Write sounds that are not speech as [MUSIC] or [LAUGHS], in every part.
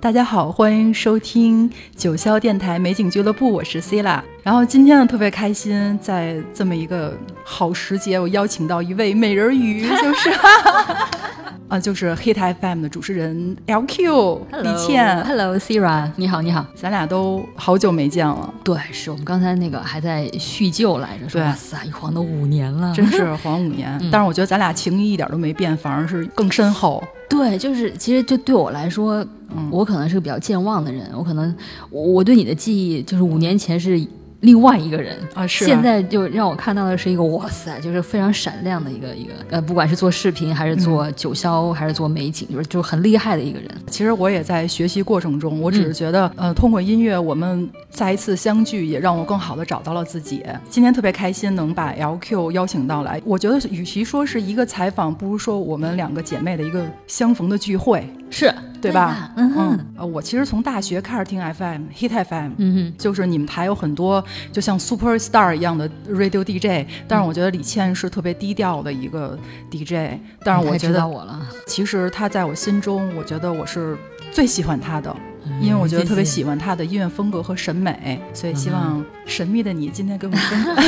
大家好，欢迎收听九霄电台美景俱乐部，我是 c i l a 然后今天呢，特别开心，在这么一个好时节，我邀请到一位美人鱼，就是。[LAUGHS] 啊，就是 Hit FM 的主持人 LQ 李倩，Hello Sira，你好，你好，咱俩都好久没见了。对，是我们刚才那个还在叙旧来着，说哇塞，一晃都五年了，真是晃五年。但是我觉得咱俩情谊一点都没变，反而是更深厚。对，就是其实就对我来说，我可能是个比较健忘的人，我可能我对你的记忆就是五年前是。另外一个人啊，是现在就让我看到的是一个哇塞，就是非常闪亮的一个一个呃，不管是做视频还是做九霄还是做美景，就是就很厉害的一个人。其实我也在学习过程中，我只是觉得呃，通过音乐我们再一次相聚，也让我更好的找到了自己。今天特别开心能把 LQ 邀请到来，我觉得与其说是一个采访，不如说我们两个姐妹的一个相逢的聚会。是。对吧？嗯哼，呃，我其实从大学开始听 FM，Hit FM，嗯哼，就是你们台有很多就像 Super Star 一样的 Radio DJ，但是我觉得李倩是特别低调的一个 DJ，但是我觉得我了，其实她在我心中，我觉得我是最喜欢她的。因为我觉得特别喜欢他的音乐风格和审美，所以希望神秘的你今天跟我们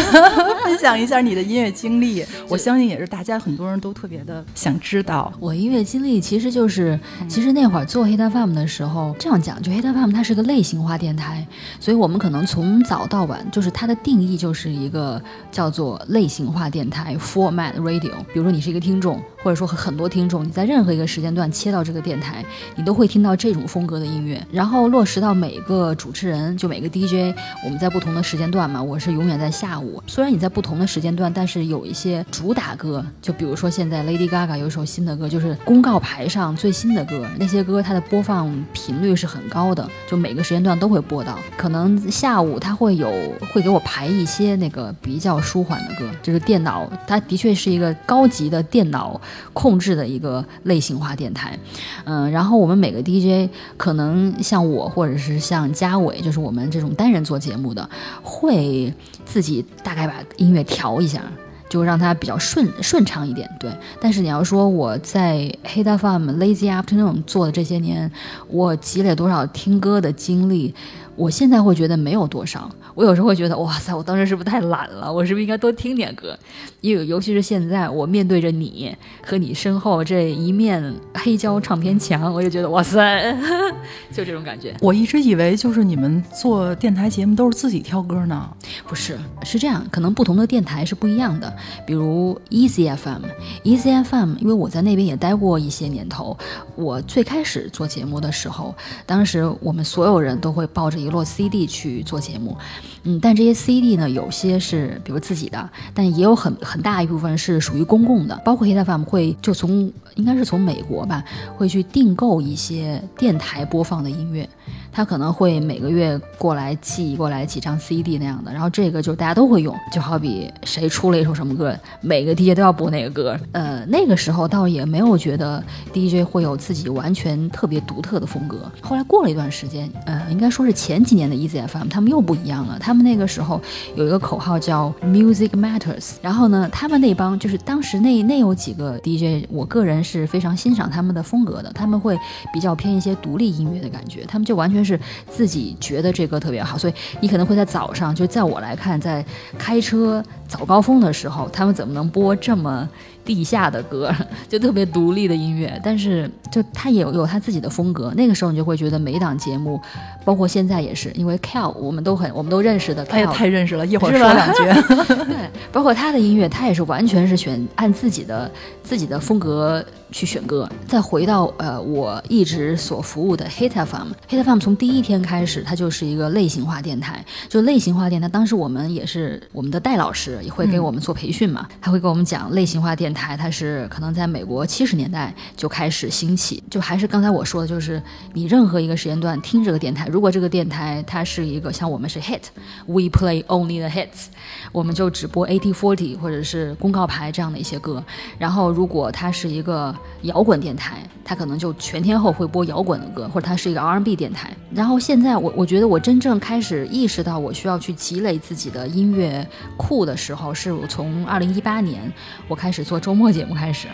[LAUGHS] 分享一下你的音乐经历。我相信也是大家很多人都特别的想知道。我音乐经历其实就是，其实那会儿做 Hit FM 的时候，这样讲，就 Hit FM 它是个类型化电台，所以我们可能从早到晚，就是它的定义就是一个叫做类型化电台 （Format Radio）。比如说你是一个听众，或者说很多听众，你在任何一个时间段切到这个电台，你都会听到这种风格的音乐。然后落实到每个主持人，就每个 DJ，我们在不同的时间段嘛，我是永远在下午。虽然你在不同的时间段，但是有一些主打歌，就比如说现在 Lady Gaga 有一首新的歌，就是公告牌上最新的歌，那些歌它的播放频率是很高的，就每个时间段都会播到。可能下午它会有会给我排一些那个比较舒缓的歌，就是电脑，它的确是一个高级的电脑控制的一个类型化电台。嗯，然后我们每个 DJ 可能。像我，或者是像嘉伟，就是我们这种单人做节目的，会自己大概把音乐调一下，就让它比较顺顺畅一点。对，但是你要说我在 Hit FM Lazy Afternoon 做的这些年，我积累多少听歌的经历？我现在会觉得没有多伤，我有时候会觉得，哇塞，我当时是不是太懒了？我是不是应该多听点歌？因为尤其是现在，我面对着你和你身后这一面黑胶唱片墙，我就觉得，哇塞，[LAUGHS] 就这种感觉。我一直以为就是你们做电台节目都是自己挑歌呢，不是，是这样，可能不同的电台是不一样的。比如 Easy FM，Easy FM，因为我在那边也待过一些年头，我最开始做节目的时候，当时我们所有人都会抱着一。落 CD 去做节目，嗯，但这些 CD 呢，有些是比如自己的，但也有很很大一部分是属于公共的，包括 Hit FM 会就从应该是从美国吧，会去订购一些电台播放的音乐。他可能会每个月过来寄过来几张 CD 那样的，然后这个就大家都会用，就好比谁出了一首什么歌，每个 DJ 都要播那个歌。呃，那个时候倒也没有觉得 DJ 会有自己完全特别独特的风格。后来过了一段时间，呃，应该说是前前几年的 EZFM，他们又不一样了。他们那个时候有一个口号叫 Music Matters，然后呢，他们那帮就是当时那那有几个 DJ，我个人是非常欣赏他们的风格的，他们会比较偏一些独立音乐的感觉，他们就完全。是自己觉得这歌特别好，所以你可能会在早上，就在我来看，在开车早高峰的时候，他们怎么能播这么？地下的歌就特别独立的音乐，但是就他也有有他自己的风格。那个时候你就会觉得每档节目，包括现在也是，因为 Cal 我们都很我们都认识的，他也太认识了，一会儿说两句。[LAUGHS] [LAUGHS] 对，包括他的音乐，他也是完全是选按自己的自己的风格去选歌。再回到呃，我一直所服务的 Hit FM，Hit FM 从第一天开始，它就是一个类型化电台。就类型化电台，当时我们也是我们的戴老师也会给我们做培训嘛，他会给我们讲类型化电。台它是可能在美国七十年代就开始兴起，就还是刚才我说的，就是你任何一个时间段听这个电台，如果这个电台它是一个像我们是 hit，we play only the hits，我们就只播 eighty forty 或者是公告牌这样的一些歌。然后如果它是一个摇滚电台，它可能就全天候会播摇滚的歌，或者它是一个 R&B 电台。然后现在我我觉得我真正开始意识到我需要去积累自己的音乐库的时候，是我从二零一八年我开始做周末节目开始。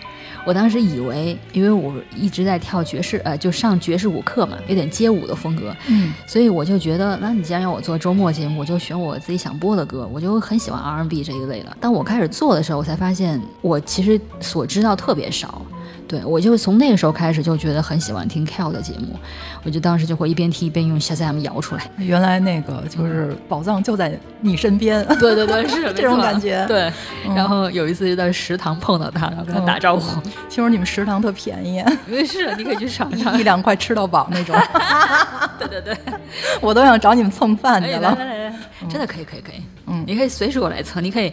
我当时以为，因为我一直在跳爵士，呃，就上爵士舞课嘛，有点街舞的风格，嗯，所以我就觉得，那你既然要我做周末节目，我就选我自己想播的歌，我就很喜欢 R&B 这一类的。当我开始做的时候，我才发现我其实所知道特别少。对我就从那个时候开始就觉得很喜欢听 Kel 的节目，我就当时就会一边听一边用 Shazam 摇出来。原来那个就是宝藏就在你身边，对对对，是 [LAUGHS] 这种感觉。对，然后有一次就在食堂碰到他，然后跟他打招呼。听说你们食堂特便宜，[LAUGHS] 没事，你可以去尝尝，一两块吃到饱那种。[LAUGHS] 对对对，我都想找你们蹭饭去了。来来来，真的可以可以可以。嗯，你可以随时过来蹭，你可以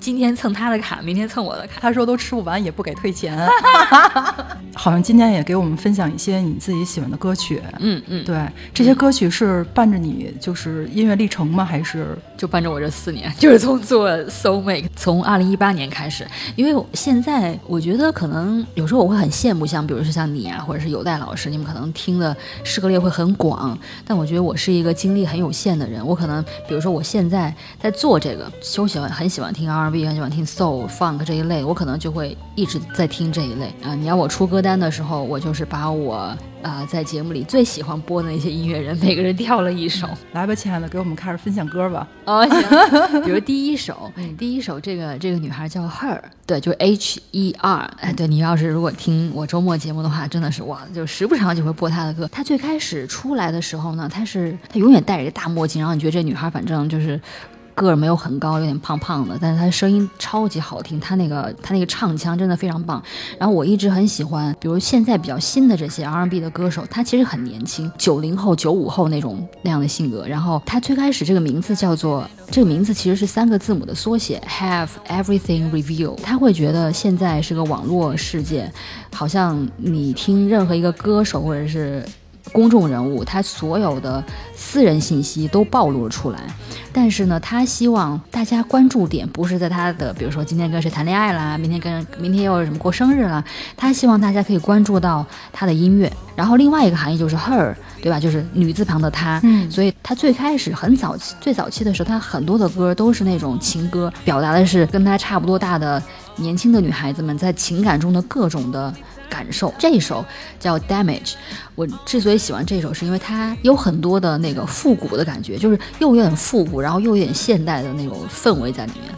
今天蹭他的卡，[LAUGHS] 明天蹭我的卡。他说都吃不完也不给退钱。[LAUGHS] 好像今天也给我们分享一些你自己喜欢的歌曲。嗯嗯，对，这些歌曲是伴着你就是音乐历程吗？还是就伴着我这四年？[LAUGHS] 就是从做 Soul Make，从二零一八年开始。因为现在我觉得可能有时候我会很羡慕，像比如说像你啊，或者是有代老师，你们可能听的诗歌列会很广。但我觉得我是一个精力很有限的人，我可能比如说我现在在。做这个，就喜欢很喜欢听 R&B，很喜欢听 Soul、Funk 这一类，我可能就会一直在听这一类啊。你要我出歌单的时候，我就是把我啊在节目里最喜欢播的那些音乐人，每个人挑了一首。来吧，亲爱的，给我们开始分享歌吧。[LAUGHS] 哦，行。比如第一首，[LAUGHS] 第一首这个这个女孩叫 Her，对，就是 H E R。哎，对你要是如果听我周末节目的话，真的是哇，就时不常就会播她的歌。她最开始出来的时候呢，她是她永远戴着一个大墨镜，然后你觉得这女孩反正就是。个儿没有很高，有点胖胖的，但是他声音超级好听，他那个他那个唱腔真的非常棒。然后我一直很喜欢，比如现在比较新的这些 R&B 的歌手，他其实很年轻，九零后、九五后那种那样的性格。然后他最开始这个名字叫做，这个名字其实是三个字母的缩写，Have Everything Review。他会觉得现在是个网络世界，好像你听任何一个歌手或者是。公众人物，他所有的私人信息都暴露了出来，但是呢，他希望大家关注点不是在他的，比如说今天跟谁谈恋爱啦，明天跟明天又什么过生日啦，他希望大家可以关注到他的音乐。然后另外一个含义就是 her，对吧？就是女字旁的她。嗯，所以他最开始很早期最早期的时候，他很多的歌都是那种情歌，表达的是跟他差不多大的年轻的女孩子们在情感中的各种的。感受。这一首叫 Damage，我之所以喜欢这首，是因为它有很多的那个复古的感觉，就是又有点复古，然后又有点现代的那种氛围在里面。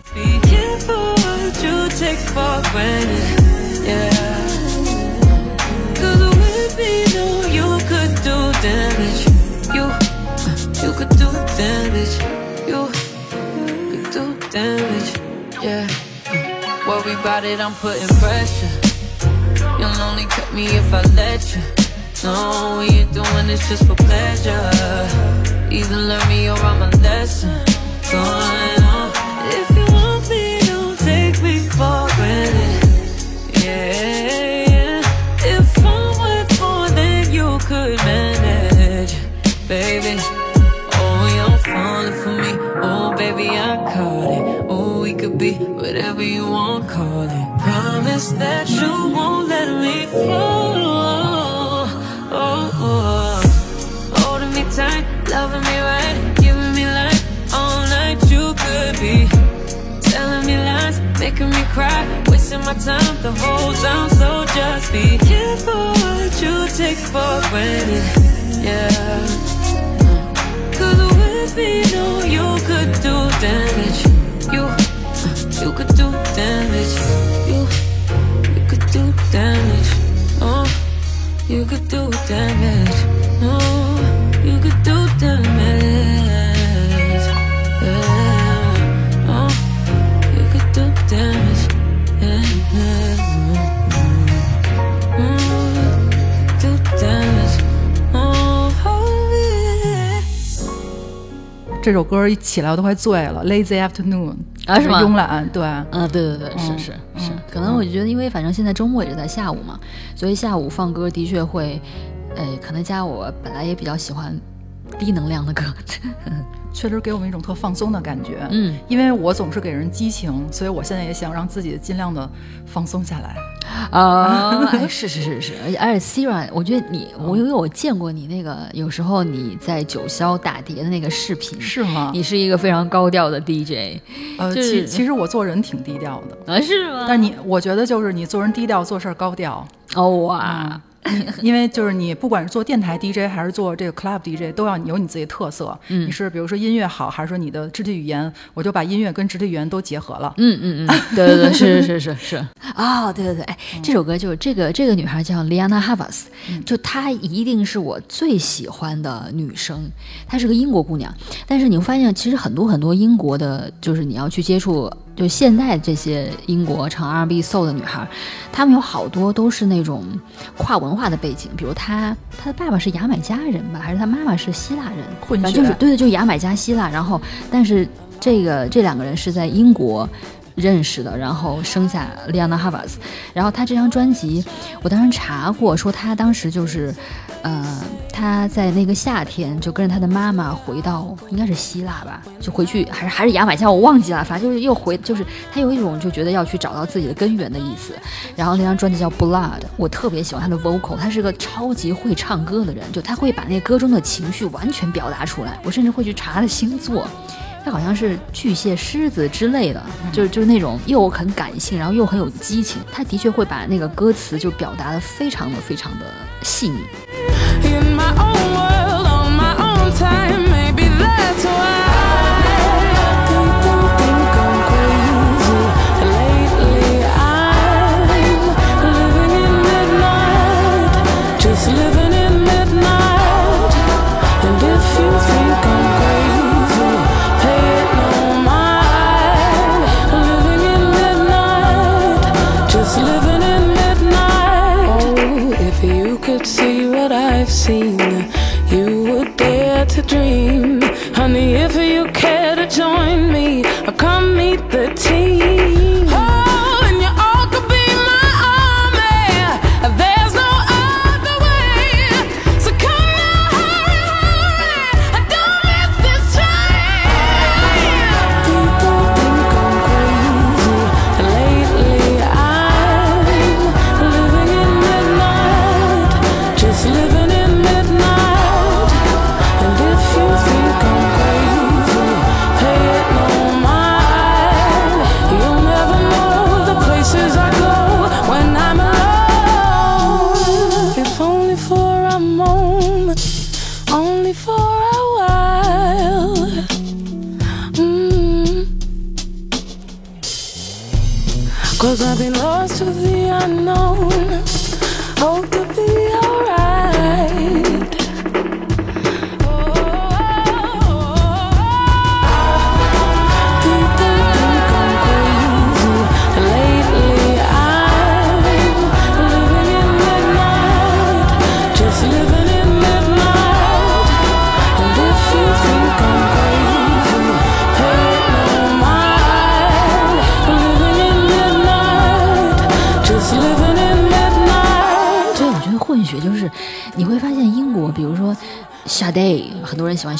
You'll only cut me if I let you. No, we ain't doing this just for pleasure. Either learn me or I'm a lesson. Going on. If you want me, don't take me for granted. Yeah, yeah. If I'm worth more than you could manage, baby. Be whatever you want, call it. Promise that you won't let me fall. Oh, oh, Holding me tight, loving me right, giving me life all night. You could be telling me lies, making me cry, wasting my time the whole time. So just be careful what you take for granted. Yeah. Cause with me, know you could do damage. You, you could do damage. You could do damage. Oh, you could do damage. Oh, you could do damage. Yeah. Oh, you could do damage. Yeah. 这首歌一起来我都快醉了，Lazy Afternoon。啊，是吗？慵懒，对，嗯，对对对，是是是，可能我就觉得，因为反正现在周末也是在下午嘛，所以下午放歌的确会，呃，可能加我本来也比较喜欢低能量的歌。[LAUGHS] 确实给我们一种特放松的感觉。嗯，因为我总是给人激情，所以我现在也想让自己尽量的放松下来。啊，哎，[LAUGHS] 是是是是，而且而且 Sira，我觉得你，我因为我见过你那个，有时候你在九霄打碟的那个视频，是吗？你是一个非常高调的 DJ，呃，就是其其实我做人挺低调的，啊，是吗？但你我觉得就是你做人低调，做事儿高调。哦哇，[LAUGHS] 因为就是你不管是做电台 DJ 还是做这个 club DJ，都要有你自己的特色。嗯你是比如说音乐好，还是说你的肢体语言，我就把音乐跟肢体语言都结合了。嗯嗯嗯，对对对，是是是是是。[LAUGHS] 哦，对对对，哎，这首歌就是这个这个女孩叫 Liana Havas，就她一定是我最喜欢的女生。她是个英国姑娘，但是你会发现，其实很多很多英国的，就是你要去接触，就现在这些英国唱 R&B soul 的女孩，她们有好多都是那种跨文化的背景，比如她她的爸爸是牙买加人吧，还是她妈妈是希腊人，混血就是对对，就是牙买加希腊，然后但是这个这两个人是在英国。认识的，然后生下 Liana Havas，然后她这张专辑，我当时查过，说她当时就是，呃，他在那个夏天就跟着他的妈妈回到应该是希腊吧，就回去还是还是牙买加，我忘记了，反正就是又回，就是他有一种就觉得要去找到自己的根源的意思。然后那张专辑叫 Blood，我特别喜欢他的 vocal，他是个超级会唱歌的人，就他会把那歌中的情绪完全表达出来。我甚至会去查他的星座。他好像是巨蟹、狮子之类的，就是就是那种又很感性，然后又很有激情。他的确会把那个歌词就表达的非常的非常的细腻。Time,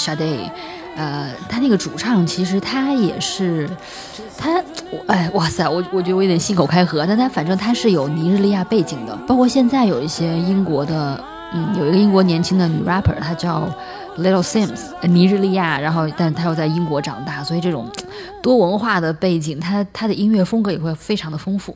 Sade，呃，他那个主唱其实他也是他，哎哇塞，我我觉得我有点信口开河，但他反正他是有尼日利亚背景的，包括现在有一些英国的，嗯，有一个英国年轻的女 rapper，她叫 Little Sims，尼日利亚，然后但她又在英国长大，所以这种多文化的背景，她她的音乐风格也会非常的丰富。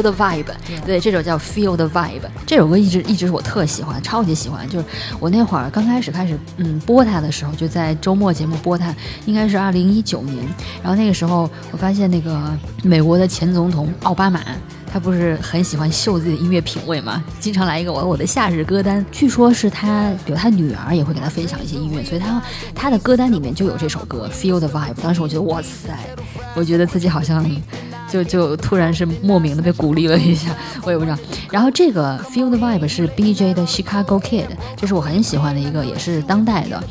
The vibe，、啊、f e e l the vibe，对，这首叫 Feel the vibe，这首歌一直一直是我特喜欢，超级喜欢。就是我那会儿刚开始开始嗯播它的时候，就在周末节目播它，应该是二零一九年。然后那个时候我发现那个美国的前总统奥巴马。他不是很喜欢秀自己的音乐品味吗？经常来一个我我的夏日歌单，据说是他，比如他女儿也会给他分享一些音乐，所以他他的歌单里面就有这首歌《Feel the Vibe》。当时我觉得哇塞，我觉得自己好像就就突然是莫名的被鼓励了一下，我也不知道。然后这个 Feel the Vibe 是 BJ 的 Chicago Kid，这是我很喜欢的一个，也是当代的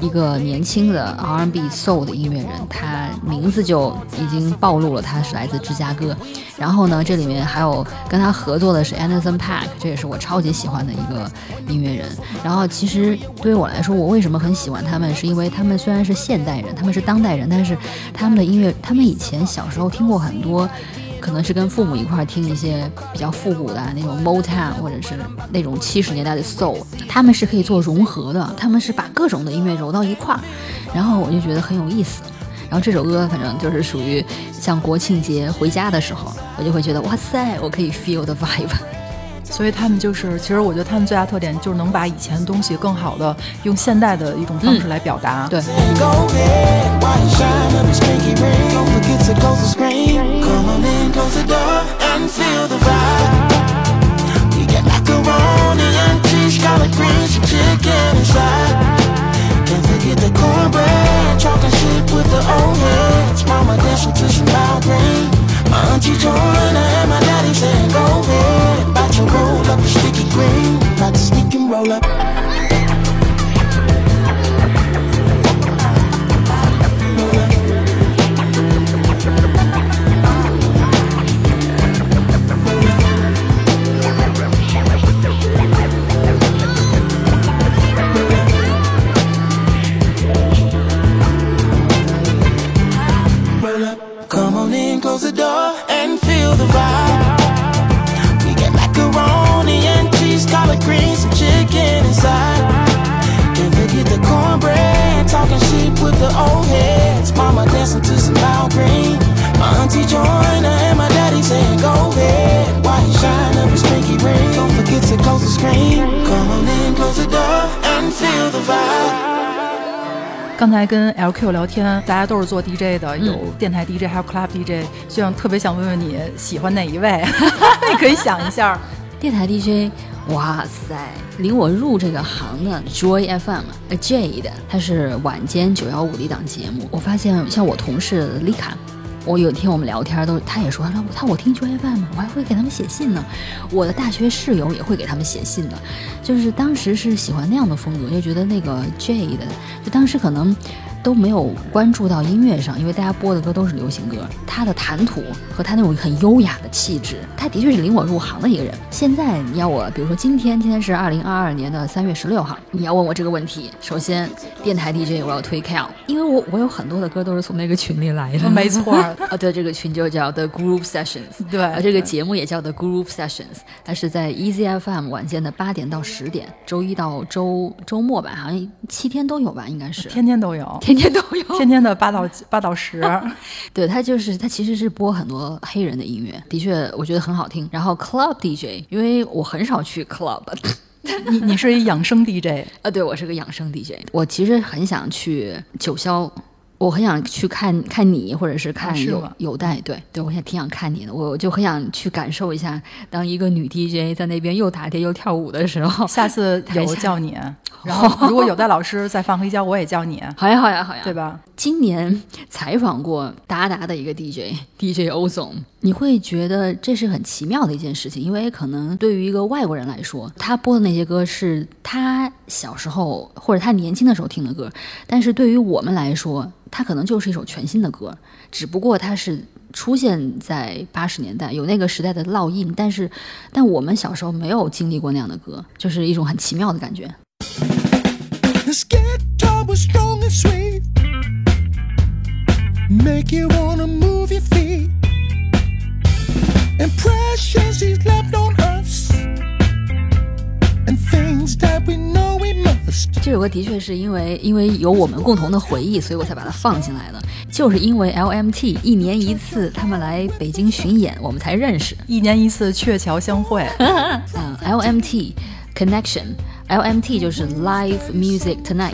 一个年轻的 R&B Soul 的音乐人，他名字就已经暴露了他是来自芝加哥。然后呢，这里面还有跟他合作的是 Anderson Paak，这也是我超级喜欢的一个音乐人。然后其实对于我来说，我为什么很喜欢他们，是因为他们虽然是现代人，他们是当代人，但是他们的音乐，他们以前小时候听过很多。可能是跟父母一块儿听一些比较复古的那种 Motown，或者是那种七十年代的 Soul，他们是可以做融合的，他们是把各种的音乐揉到一块儿，然后我就觉得很有意思。然后这首歌反正就是属于像国庆节回家的时候，我就会觉得哇塞，我可以 feel the vibe。所以他们就是，其实我觉得他们最大特点就是能把以前的东西更好的用现代的一种方式来表达。对，才跟 LQ 聊天，大家都是做 DJ 的，有电台 DJ，还有 Club DJ，就想特别想问问你喜欢哪一位？你 [LAUGHS] 可以想一下。电台 DJ，哇塞！领我入这个行的 Joy FM A J 的，它是晚间九幺五的一档节目。我发现像我同事丽卡，我有一天我们聊天都，他也说，他说他我听 Joy FM，我还会给他们写信呢。我的大学室友也会给他们写信的，就是当时是喜欢那样的风格，就觉得那个 J 的，就当时可能。都没有关注到音乐上，因为大家播的歌都是流行歌。他的谈吐和他那种很优雅的气质，他的确是领我入行的一个人。现在你要我，比如说今天，今天是二零二二年的三月十六号，你要问我这个问题，首先电台 DJ 我要推 Cal，因为我我有很多的歌都是从那个群里来的。没错儿啊，[LAUGHS] 对，这个群就叫 The Group Sessions，对啊，这个节目也叫 The Group Sessions，它是在 Easy FM 晚间的八点到十点，周一到周周末吧，好像七天都有吧，应该是天天都有，天天都有。天天的八到八到十，[LAUGHS] 对，他就是他其实是播很多黑人的音乐，的确我觉得很好听。然后 Club DJ，因为我很少去 Club。你你是一养生 DJ，[LAUGHS] 啊，对我是个养生 DJ，我其实很想去九霄，我很想去看看你，或者是看有、有待，对对，我也挺想看你的，我就很想去感受一下，当一个女 DJ 在那边又打碟又跳舞的时候，[LAUGHS] 下次有叫你，[LAUGHS] 然后如果有的老师再放黑胶，我也叫你，[LAUGHS] 好呀好呀好呀，对吧？今年采访过达达的一个 DJ，DJ 欧总，你会觉得这是很奇妙的一件事情，因为可能对于一个外国人来说，他播的那些歌是他小时候或者他年轻的时候听的歌，但是对于我们来说，它可能就是一首全新的歌，只不过它是出现在八十年代，有那个时代的烙印，但是但我们小时候没有经历过那样的歌，就是一种很奇妙的感觉。This guitar was strong and sweet. Make you wanna move your feet. Impressions he's left on us. And things that we know we must. 这首歌的确是因为因为有我们共同的回忆，所以我才把它放进来的。就是因为 LMT 一年一次他们来北京巡演，我们才认识。一年一次鹊桥相会，[LAUGHS] 嗯，LMT Connection，LMT 就是 Live Music Tonight。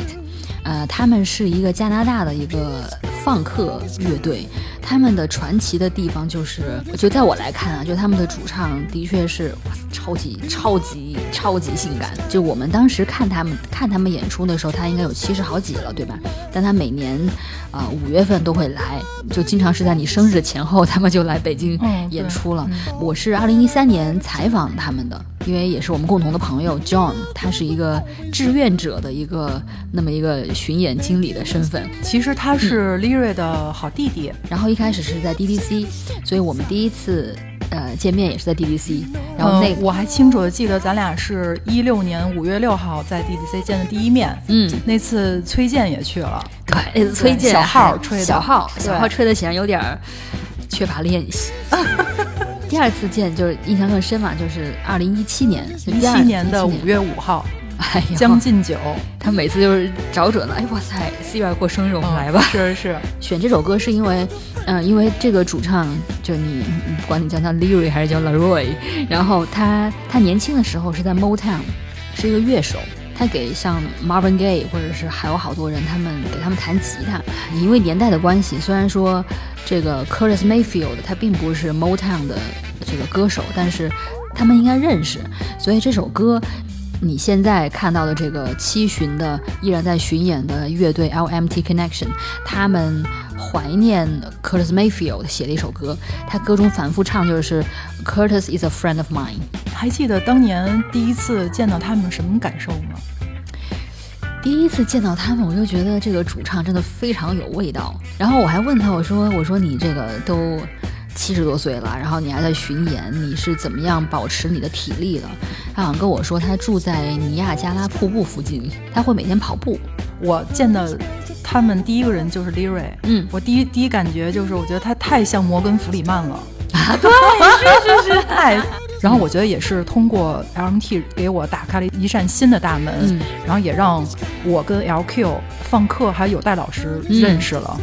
呃，他们是一个加拿大的一个放克乐队，他们的传奇的地方就是，就在我来看啊，就他们的主唱的确是哇超级超级超级性感。就我们当时看他们看他们演出的时候，他应该有七十好几了，对吧？但他每年啊五、月份都会来，就经常是在你生日前后，他们就来北京演出了。我是二零一三年采访他们的，因为也是我们共同的朋友 John，他是一个志愿者的一个那么一个巡演经理的身份。其实他嗯是 Lira 的好弟弟，然后一开始是在 DDC，所以我们第一次呃见面也是在 DDC，然后那、嗯我还清楚的记得咱俩是一六年五月六号在 DDC 见的第一面，嗯，那次崔健也去了，对崔健小号吹的。小号小号吹的显然有点儿缺乏练习。[LAUGHS] 第二次见就是印象更深嘛，就是二零一七年，就一七年的17五月五号，哎呀，将进酒，他每次就是找准了，哎哇塞，四月过生日我们来吧。是是，选这首歌是因为，嗯、因为这个主唱就你，嗯不管你叫他 Leary 还是叫 Leroy，然后他他年轻的时候是在 Motown，是一个乐手。他给像 Marvin Gaye 或者是还有好多人，他们给他们弹吉他。因为年代的关系，虽然说这个 Curtis Mayfield 他并不是 Motown 的这个歌手，但是他们应该认识，所以这首歌你现在看到的这个七旬的依然在巡演的乐队 LMT Connection，他们怀念 Curtis Mayfield 写的一首歌，他歌中反复唱就是 Curtis is a friend of mine。还记得当年第一次见到他们什么感受吗？第一次见到他们，我就觉得这个主唱真的非常有味道。然后我还问他，我说：“我说你这个都七十多岁了，然后你还在巡演，你是怎么样保持你的体力的？”他好像跟我说，他住在尼亚加拉瀑布附近，他会每天跑步。我见到他们第一个人就是 Lyra，嗯。我第一第一感觉就是，我觉得他太像摩根弗里曼了。[LAUGHS] 啊，对，是是是，[LAUGHS] 太。然后我觉得也是通过 LMT 给我打开了一扇新的大门，嗯。然后也让我跟 LQ 放课还有戴老师嗯。认识了，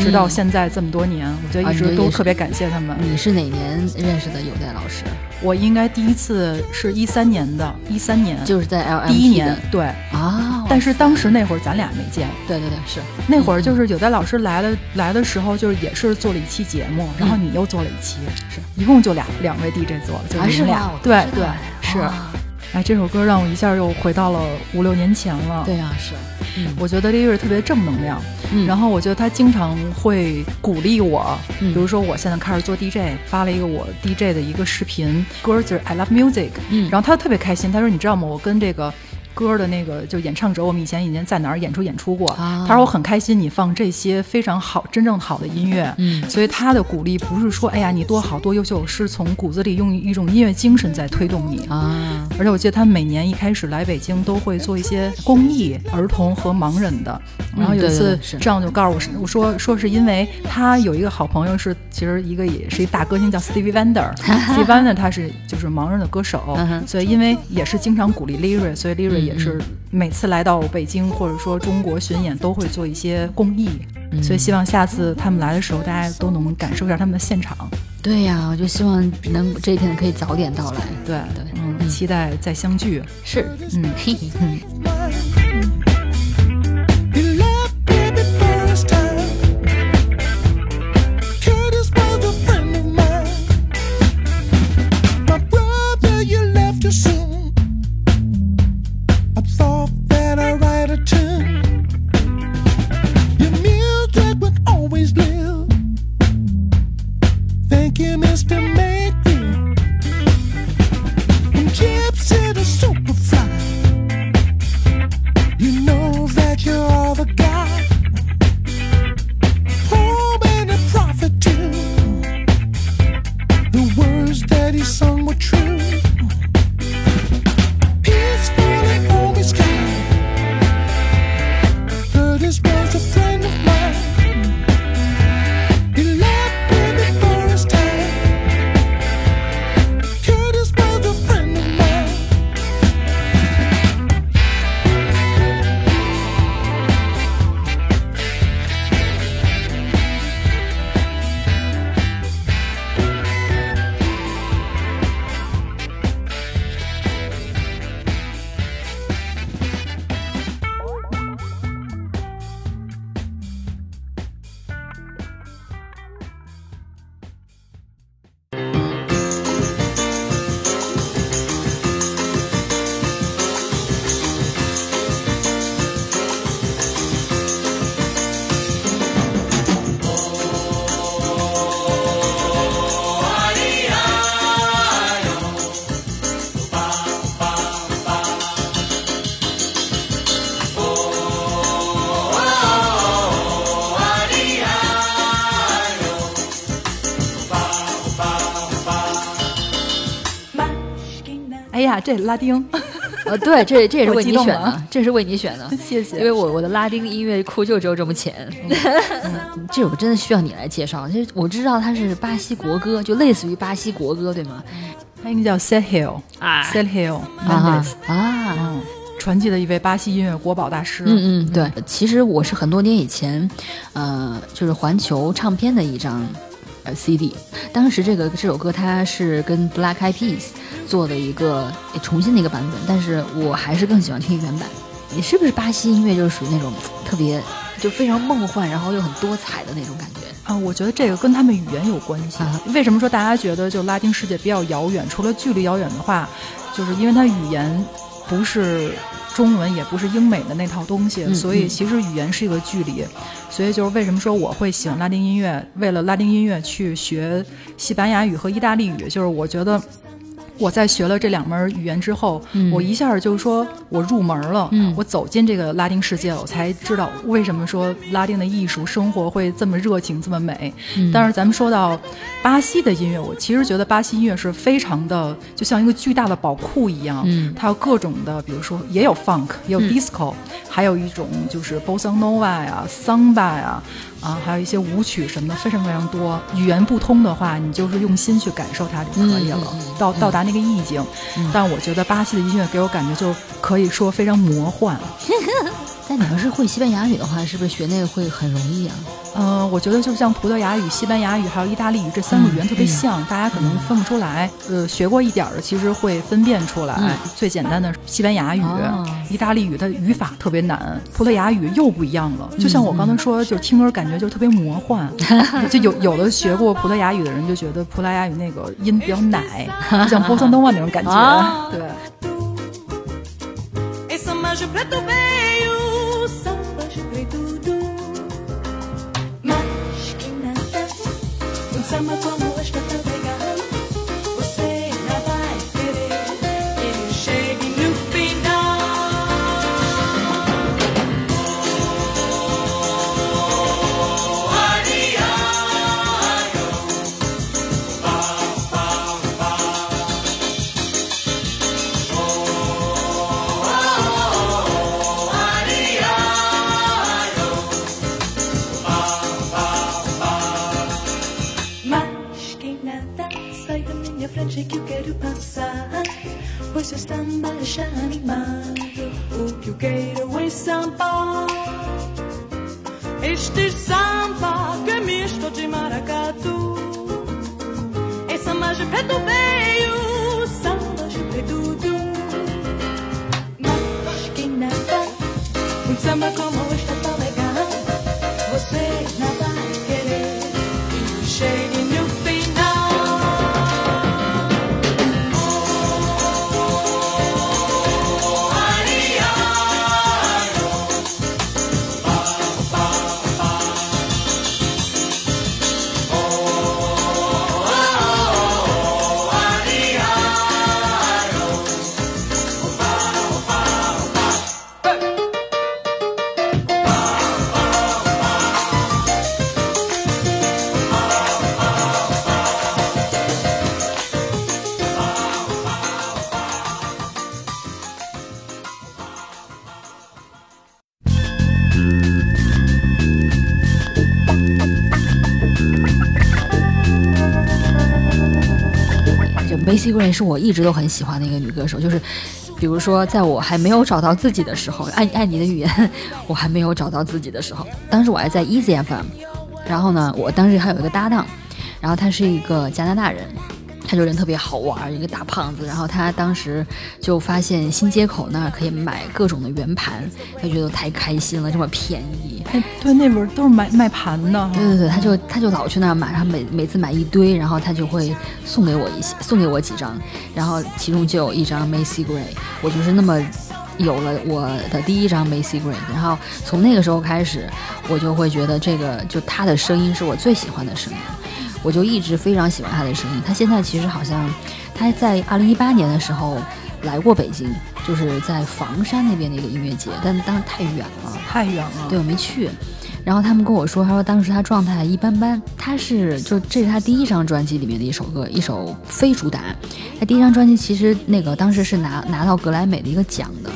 直到现在这么多年，我觉得一直都特别感谢他们。你是哪年认识的？有代老师？我应该第一次是一三年的，一三年就是在 LMT 第一年对，啊，但是当时那会儿咱俩没见，对对对是。那会儿就是有代老师来了来的时候，就是也是做了一期节目，然后你又做了一期，是。一共就俩两位 DJ 做了，就你们俩。对对是。哇。哎，这首歌让我一下又回到了五六年前了。对，啊是，嗯。我觉得这就是特别正能量，嗯。然后我觉得他经常会鼓励我，嗯。比如说我现在开始做 DJ，发了一个我 DJ 的一个视频，歌就是 I love music，嗯。然后他特别开心，他说你知道吗？我跟这个。歌的那个就演唱者，我们以前已经在哪儿演出演出过。啊他说我很开心你放这些非常好、真正好的音乐。嗯所以他的鼓励不是说哎呀你多好多优秀，是从骨子里用一种音乐精神在推动你。啊，而且我记得他每年一开始来北京都会做一些公益，儿童和盲人的。然后有一次是这样就告诉我是，我说说是因为他有一个好朋友是，其实一个也是一大歌星叫 Stevie Wonder，Stevie [LAUGHS] Wonder 他是就是盲人的歌手所以因为也是经常鼓励 Lyra，所以嗯也是每次来到北京或者说中国巡演都会做一些公益。嗯所以希望下次他们来的时候，大家都能感受一下他们的现场。对呀、我就希望能这一天可以早点到来。对对嗯，期待再相聚。是，嗯。嘿嘿。嗯这拉丁，[LAUGHS] 呃，对，这这也是为你选的这是为你选的。[LAUGHS] 谢谢。因为我我的拉丁音乐库就只有这么浅，[LAUGHS] 这首歌真的需要你来介绍。其实我知道它是巴西国歌，就类似于巴西国歌，对吗？它应该叫 Set Hill 啊 Set Hill 啊啊，嗯，传奇的一位巴西音乐国宝大师。嗯嗯，对。其实我是很多年以前，呃，就是环球唱片的一张呃 CD，当时这个这首歌它是跟 Black Eyed Peas 做的一个重新的一个版本，但是我还是更喜欢听原版。你是不是巴西音乐就是属于那种特别就非常梦幻，然后又很多彩的那种感觉？啊，我觉得这个跟他们语言有关系。啊为什么说大家觉得就拉丁世界比较遥远？除了距离遥远的话，就是因为它语言不是中文，也不是英美的那套东西，嗯所以嗯其实语言是一个距离。所以就是为什么说我会喜欢拉丁音乐，为了拉丁音乐去学西班牙语和意大利语，就是我觉得。我在学了这两门语言之后，嗯我一下就是说我入门了，嗯我走进这个拉丁世界了，我才知道为什么说拉丁的艺术生活会这么热情，这么美。嗯但是咱们说到巴西的音乐，我其实觉得巴西音乐是非常的，就像一个巨大的宝库一样。嗯它有各种的，比如说也有 funk，也有 disco，、还有一种就是 bossa nova 呀、samba 呀，啊，还有一些舞曲什么的，非常非常多。语言不通的话，你就是用心去感受它就可以了，到到达那个意境。但我觉得巴西的音乐给我感觉就可以说非常魔幻。[LAUGHS] 但你要是会西班牙语的话，是不是学那个会很容易啊？呃，我觉得就像葡萄牙语、西班牙语还有意大利语这三个语言特别像，大家可能分不出来。呃，学过一点儿的其实会分辨出来。嗯最简单的西班牙语、哦意大利语，它语法特别难；葡萄牙语又不一样了。就像我刚才说，就听歌感觉就特别魔幻。[LAUGHS] 就有有的学过葡萄牙语的人就觉得葡萄牙语那个音比较奶，[LAUGHS] 就像波桑诺瓦那种感觉。啊对。ama como Pois samba já animado O que eu quero é samba Este samba que é misto de maracatu. É samba de preto veio Samba de preto Mas quem nada Um samba como 是我一直都很喜欢的一个女歌手，就是比如说在我还没有找到自己的时候，按按你的语言，我还没有找到自己的时候，当时我还在 Easy FM，然后呢，我当时还有一个搭档，然后他是一个加拿大人。他就人特别好玩，一个大胖子。然后他当时就发现新街口那儿可以买各种的圆盘，他觉得太开心了，这么便宜。对，那边都是卖卖盘的。对对对，他就他就老去那儿买，然后每每次买一堆，然后他就会送给我一些，送给我几张，然后其中就有一张 Macy Gray，我就是那么有了我的第一张 Macy Gray，然后从那个时候开始，我就会觉得这个就他的声音是我最喜欢的声音，我就一直非常喜欢他的声音。他现在其实好像他在二零一八年的时候来过北京，就是在房山那边的一个音乐节，但当时太远了。太远了。对，我没去。然后他们跟我说，他说当时他状态一般般，他是就这是他第一张专辑里面的一首歌，一首非主打。他第一张专辑其实那个当时是拿拿到格莱美的一个奖的，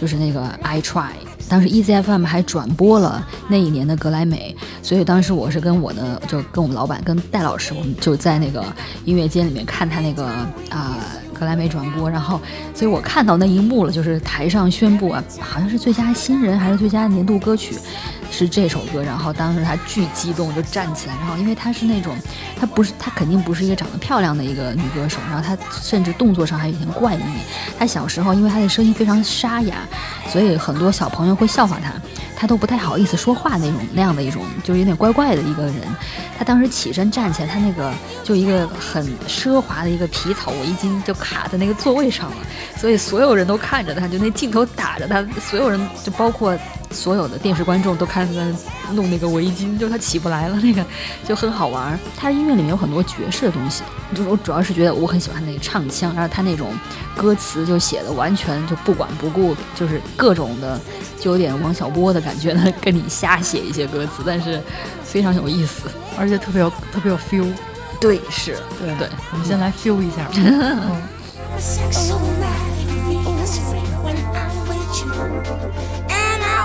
就是那个 [LAUGHS] I Try。当时 Easy FM 还转播了那一年的格莱美，所以当时我是跟我的就跟我们老板跟戴老师，我们就在那个音乐间里面看他那个啊、格莱美转播，然后所以我看到那一幕了，就是台上宣布啊，好像是最佳新人还是最佳年度歌曲，是这首歌，然后当时他巨激动，就站起来，然后因为她是那种，她不是她肯定不是一个长得漂亮的一个女歌手，然后她甚至动作上还有点怪异。她小时候因为她的声音非常沙哑，所以很多小朋友会笑话她，她都不太好意思说话那种那样的一种，就是有点怪怪的一个人。她当时起身站起来，她那个就一个很奢华的一个皮草围巾就卡在那个座位上了，所以所有人都看着她，就那镜头打着她，所有人就包括所有的电视观众都看她在弄那个围巾，就他起不来了，那个就很好玩儿。她音乐里面有很多爵士的东西，就是我主要是觉得我很喜欢那个唱腔，然后他那种歌词就写的完全就不管不顾，就是各种的，就有点王小波的感觉呢跟你瞎写一些歌词，但是非常有意思。而且特别有 [LAUGHS] 特别有 feel。对，是对对，我们先来 feel 一下。嗯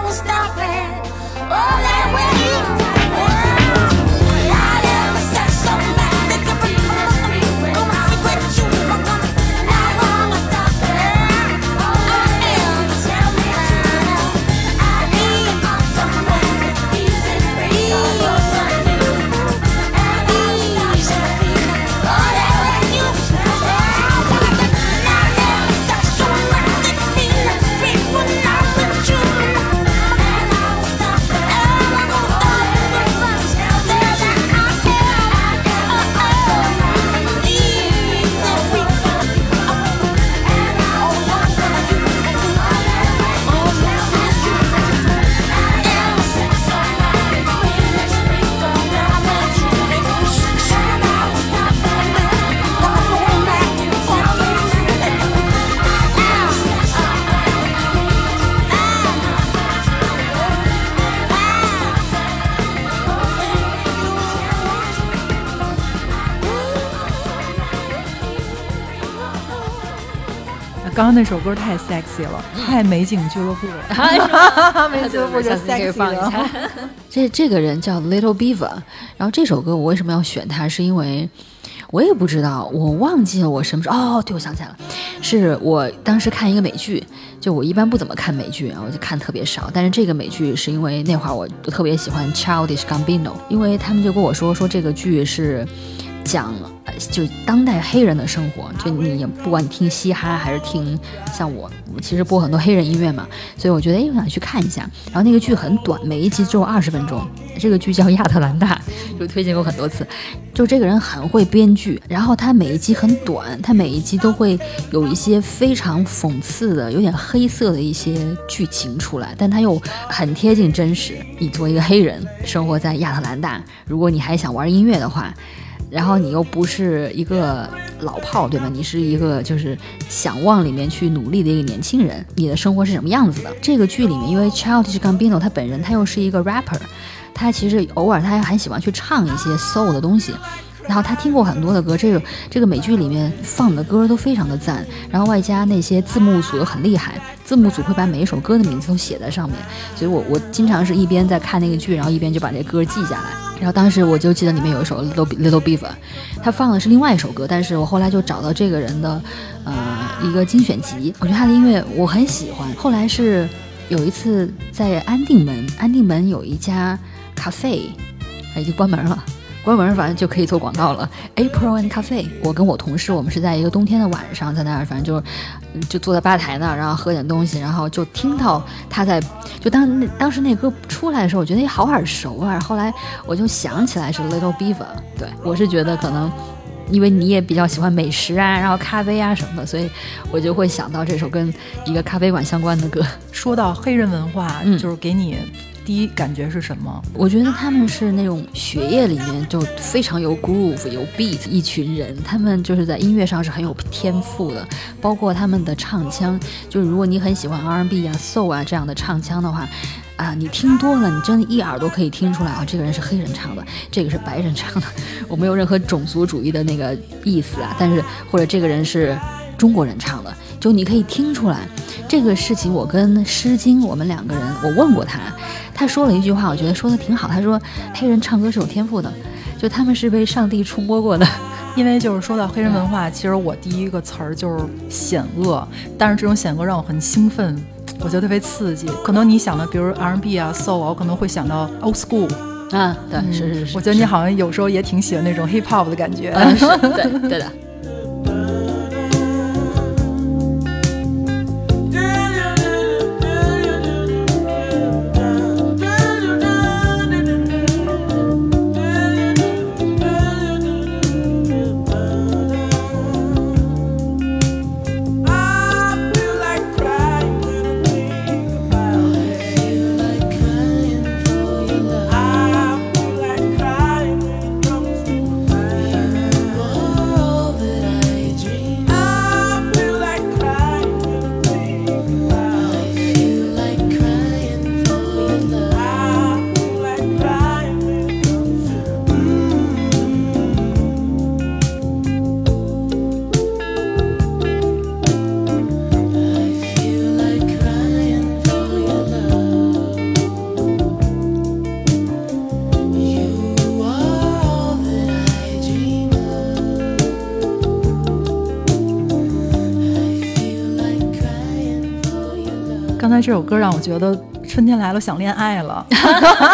will stop it. All that with 那首歌太 sexy 了，太美景俱乐部了。[LAUGHS] 美景俱乐部就 sexy 了。。[LAUGHS] 这这个人叫 Little Beaver，然后这首歌我为什么要选它？是因为我也不知道，我忘记了我什么时候哦，对，我想起来了，是我当时看一个美剧，就我一般不怎么看美剧，然后就看特别少，但是这个美剧是因为那会儿我就特别喜欢 Childish Gambino，因为他们就跟我说说这个剧是。讲呃就当代黑人的生活，就你也不管你听嘻哈还是听像我，我其实播很多黑人音乐嘛，所以我觉得哎，我想去看一下。然后那个剧很短，每一集只有二十分钟。这个剧叫《亚特兰大》，就推荐过很多次。就这个人很会编剧，然后他每一集很短，他每一集都会有一些非常讽刺的、有点黑色的一些剧情出来，但他又很贴近真实。你作为一个黑人，生活在亚特兰大，如果你还想玩音乐的话。然后你又不是一个老炮，对吧？你是一个就是想往里面去努力的一个年轻人，你的生活是什么样子的？这个剧里面，因为 Childish Gambino 他本人他又是一个 rapper，他其实偶尔他还很喜欢去唱一些 soul 的东西。然后他听过很多的歌，这个这个美剧里面放的歌都非常的赞，然后外加那些字幕组又很厉害，字幕组会把每一首歌的名字都写在上面，所以我我经常是一边在看那个剧，然后一边就把这歌记下来。然后当时我就记得里面有一首 Little Little Beaver，他放的是另外一首歌，但是我后来就找到这个人的呃一个精选集，我觉得他的音乐我很喜欢。后来是有一次在安定门，安定门有一家咖啡，已经关门了。关门反正就可以做广告了。April and Cafe，我跟我同事，我们是在一个冬天的晚上，在那儿，反正就就坐在吧台那儿，然后喝点东西，然后就听到他在，就当那当时那歌出来的时候，我觉得也好耳熟啊。后来我就想起来是 Little Beaver，对我是觉得可能。因为你也比较喜欢美食啊，然后咖啡啊什么的，所以我就会想到这首跟一个咖啡馆相关的歌。说到黑人文化，嗯就是给你第一感觉是什么？我觉得他们是那种血液里面就非常有 groove、有 beat 一群人，他们就是在音乐上是很有天赋的，包括他们的唱腔，就是如果你很喜欢 R&B 啊、soul 啊这样的唱腔的话。啊，你听多了，你真的一耳朵可以听出来啊，这个人是黑人唱的，这个是白人唱的，我没有任何种族主义的那个意思啊，但是或者这个人是中国人唱的，就你可以听出来。这个事情我跟诗经我们两个人，我问过他，他说了一句话，我觉得说的挺好，他说黑人唱歌是有天赋的，就他们是被上帝触摸过的。[LAUGHS] 因为就是说到黑人文化，其实我第一个词儿就是险恶，但是这种险恶让我很兴奋，我觉得特别刺激。可能你想的，比如 R&B 啊、soul 啊，我可能会想到 old school。啊，对，是是是，我觉得你好像有时候也挺喜欢那种 hip hop 的感觉。嗯，是对对的。这首歌让我觉得春天来了，想恋爱了。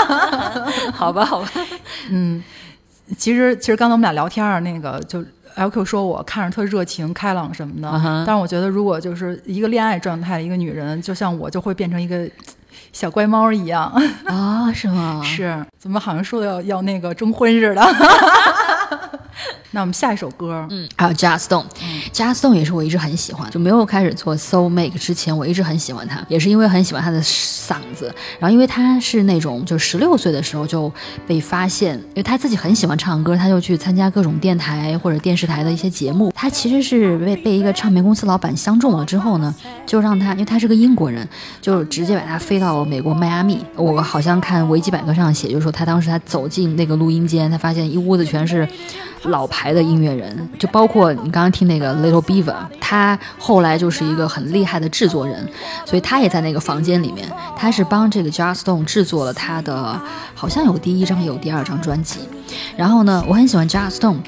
[LAUGHS] 好吧，好吧，嗯，其实其实刚才我们俩聊天儿，那个就 LQ 说我看着特热情、开朗什么的但是我觉得如果就是一个恋爱状态的一个女人，就像我，就会变成一个小乖猫一样。啊，是吗？[LAUGHS] 是，怎么好像说的要要那个征婚似的？[LAUGHS] 那我们下一首歌，嗯，还有 Jazz Stone，Jazz Stone 也是我一直很喜欢，就没有开始做 Soul Make 之前，我一直很喜欢他，也是因为很喜欢他的嗓子，然后因为他是那种就十六岁的时候就被发现，因为他自己很喜欢唱歌，他就去参加各种电台或者电视台的一些节目，他其实是被被一个唱片公司老板相中了之后呢，就让他，因为他是个英国人，就直接把他飞到美国迈阿密。我好像看维基百科上写，就是说他当时他走进那个录音间，他发现一屋子全是老牌的音乐人，就包括你刚刚听那个 Little Beaver，他后来就是一个很厉害的制作人，所以他也在那个房间里面，他是帮这个 j a s t o n e 制作了他的，好像有第一张有第二张专辑。然后呢，我很喜欢 j a s t o n e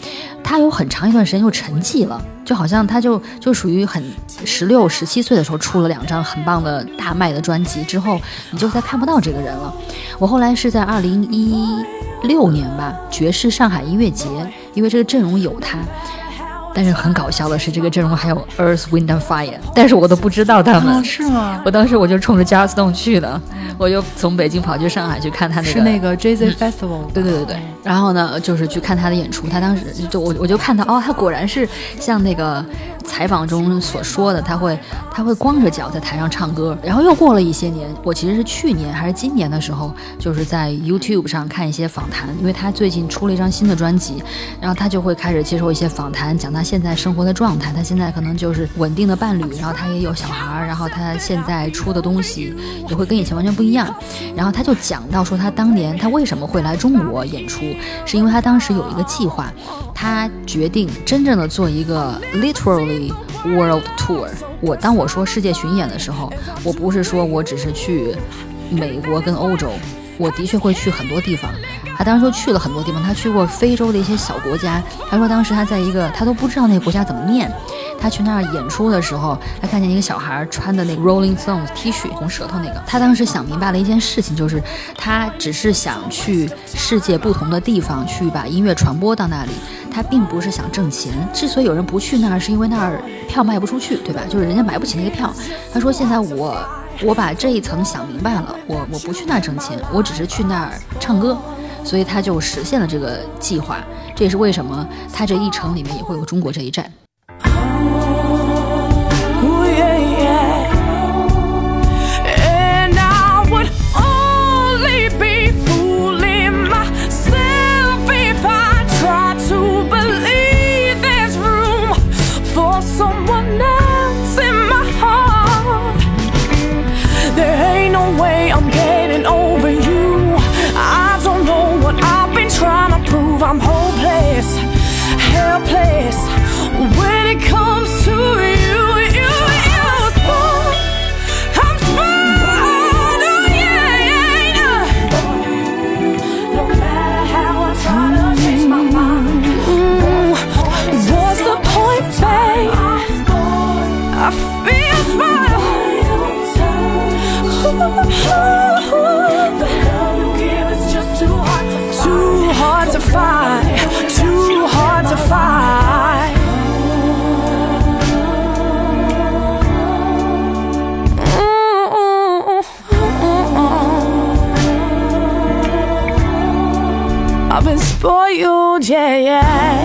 他有很长一段时间就沉寂了，就好像他就就属于很十六、十七岁的时候出了两张很棒的大卖的专辑之后，你就再看不到这个人了。我后来是在二零一六年吧，爵士上海音乐节，因为这个阵容有他。但是很搞笑的是，这个阵容还有 Earth, Wind and Fire，但是我都不知道他们。哦，是吗？我当时我就冲着 Jazz Stone 去的，我就从北京跑去上海去看他那个。是那个 Jay Z Festival，、对对对对，然后呢，就是去看他的演出，他当时就我我就看到哦，他果然是像那个采访中所说的，他会他会光着脚在台上唱歌。然后又过了一些年，我其实是去年还是今年的时候，就是在 YouTube 上看一些访谈，因为他最近出了一张新的专辑，然后他就会开始接受一些访谈，讲他现在生活的状态，他现在可能就是稳定的伴侣，然后他也有小孩儿，然后他现在出的东西也会跟以前完全不一样。然后他就讲到说，他当年他为什么会来中国演出，是因为他当时有一个计划，他决定真正的做一个 literally world tour。我当我说世界巡演的时候，我不是说我只是去美国跟欧洲，我的确会去很多地方。他当时说去了很多地方，他去过非洲的一些小国家。他说当时他在一个他都不知道那个国家怎么念，他去那儿演出的时候，他看见一个小孩穿的那个 Rolling Stones T 恤，红舌头那个。他当时想明白了一件事情，就是他只是想去世界不同的地方去把音乐传播到那里。他并不是想挣钱，之所以有人不去那儿，是因为那儿票卖不出去，对吧？就是人家买不起那个票。他说现在我我把这一层想明白了，我我不去那儿挣钱，我只是去那儿唱歌。所以他就实现了这个计划，这也是为什么他这一程里面也会有中国这一站。For you, yeah, yeah.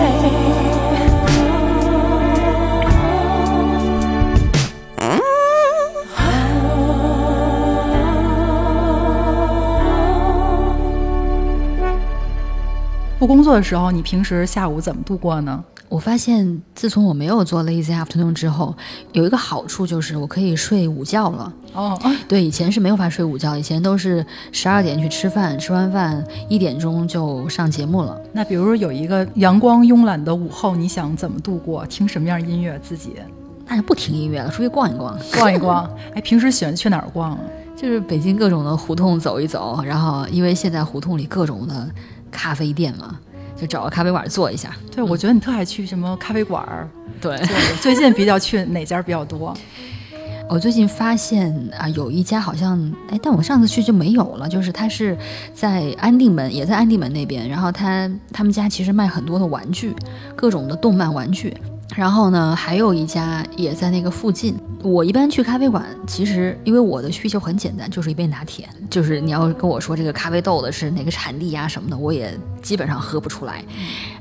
Mm. 不工作的时候，你平时下午怎么度过呢？我发现，自从我没有做 lazy afternoon 之后，有一个好处就是我可以睡午觉了。哦，对，以前是没有法睡午觉，以前都是十二点去吃饭，吃完饭一点钟就上节目了。那比如说有一个阳光慵懒的午后，你想怎么度过？听什么样音乐？自己那就不听音乐了，出去逛一逛，逛一逛。哎，平时喜欢去哪儿逛啊？[LAUGHS] 就是北京各种的胡同走一走，然后因为现在胡同里各种的咖啡店嘛，就找个咖啡馆坐一下。对，我觉得你特爱去什么咖啡馆儿对。[LAUGHS] 最近比较去哪家比较多？我最近发现啊，有一家好像，哎，但我上次去就没有了。就是它是在安定门，也在安定门那边。然后他他们家其实卖很多的玩具，各种的动漫玩具。然后呢，还有一家也在那个附近。我一般去咖啡馆，其实因为我的需求很简单，就是一杯拿铁。就是你要跟我说这个咖啡豆的是哪个产地呀、什么的，我也基本上喝不出来。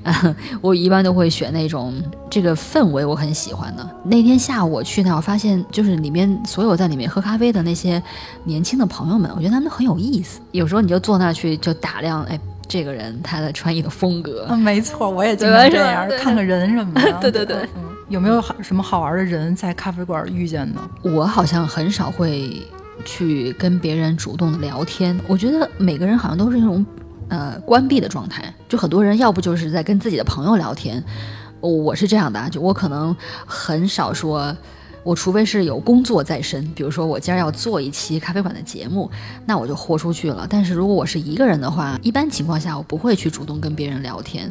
嗯，[LAUGHS] 我一般都会选那种这个氛围我很喜欢的。那天下午我去那，我发现就是里面所有在里面喝咖啡的那些年轻的朋友们，我觉得他们很有意思。有时候你就坐那去就打量，哎，这个人他的穿衣的风格，嗯，没错，我也经对吧常这样，看看人什么的。对对对嗯有没有好什么好玩的人在咖啡馆遇见呢？我好像很少会去跟别人主动的聊天。我觉得每个人好像都是那种呃关闭的状态，就很多人要不就是在跟自己的朋友聊天，我我是这样的啊，就我可能很少说。我除非是有工作在身，比如说我今儿要做一期咖啡馆的节目，那我就豁出去了。但是如果我是一个人的话，一般情况下我不会去主动跟别人聊天，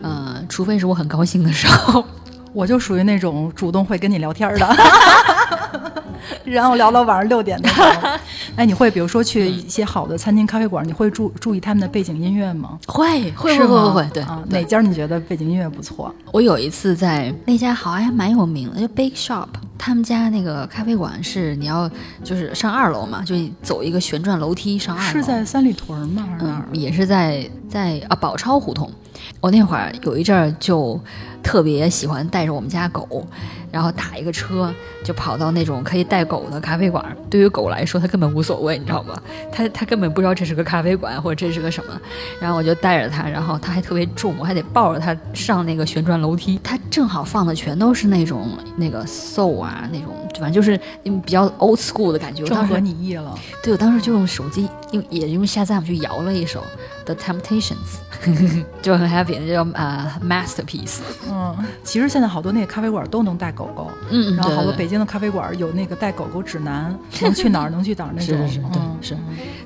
呃，除非是我很高兴的时候。[LAUGHS] 我就属于那种主动会跟你聊天的，[LAUGHS] [LAUGHS] 然后聊到晚上六点那种。[LAUGHS] 哎，你会比如说去一些好的餐厅、咖啡馆，你会注注意他们的背景音乐吗？会会会会会，对啊，哪家你觉得背景音乐不错？我有一次在那家好像还蛮有名的，就 Bake Shop，他们家那个咖啡馆是你要就是上二楼嘛，就走一个旋转楼梯上二楼。是在三里屯吗？嗯？，也是在在啊宝钞胡同。我那会儿有一阵儿就特别喜欢带着我们家狗，然后打一个车就跑到那种可以带狗的咖啡馆。对于狗来说，它根本无所谓，你知道吗？它它根本不知道这是个咖啡馆或者这是个什么。然后我就带着它，然后它还特别重，我还得抱着它上那个旋转楼梯。它正好放的全都是那种那个 soul 啊那种，反正就是嗯比较 old school 的感觉。我当时正合你意了。对，我当时就用手机用也用下载去摇了一首 The Temptations，[LAUGHS] 就很 happy，那叫呃 masterpiece。嗯，其实现在好多那个咖啡馆都能带狗狗，嗯然后好多对对北京的咖啡馆有那个带狗狗指南，能去哪儿能去哪儿那种。是是是，对嗯是，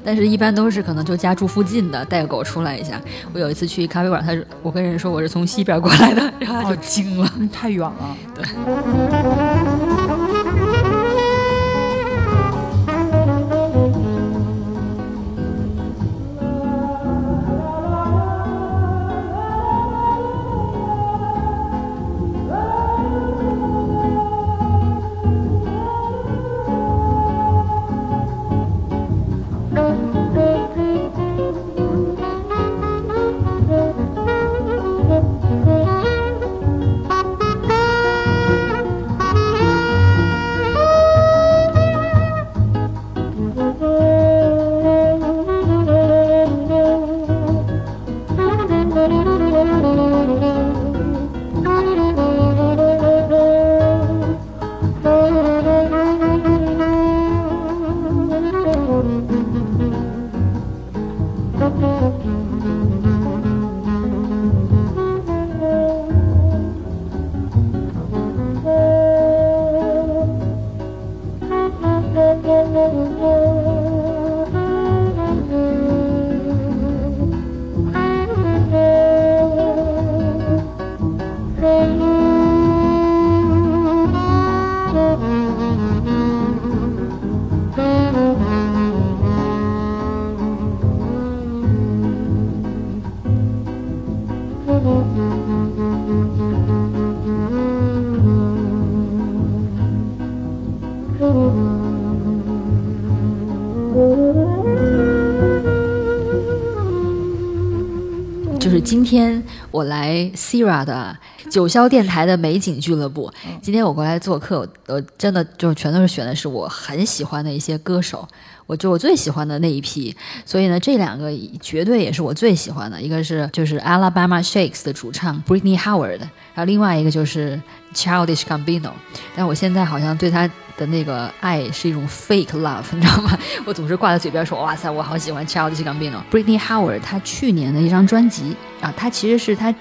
但是一般都是可能就家住附近的，带个狗出来一下。我有一次去咖啡馆，他是我跟人说我是从西边过来的，然后他就惊了。嗯太远了。就 [LAUGHS] 天我来 Sira 的九霄电台的美景俱乐部。今天我过来做客，我真的就全都是选的是我很喜欢的一些歌手，我就我最喜欢的那一批。所以呢，这两个绝对也是我最喜欢的，一个是就是 Alabama Shakes 的主唱 Britney Howard，然后另外一个就是 Childish Gambino。但我现在好像对他的那个爱是一种 fake love，你知道吗？[LAUGHS] 我总是挂在嘴边说，哇塞，我好喜欢 Childish Gambino。Britney Howard 他去年的一张专辑啊，他其实是他。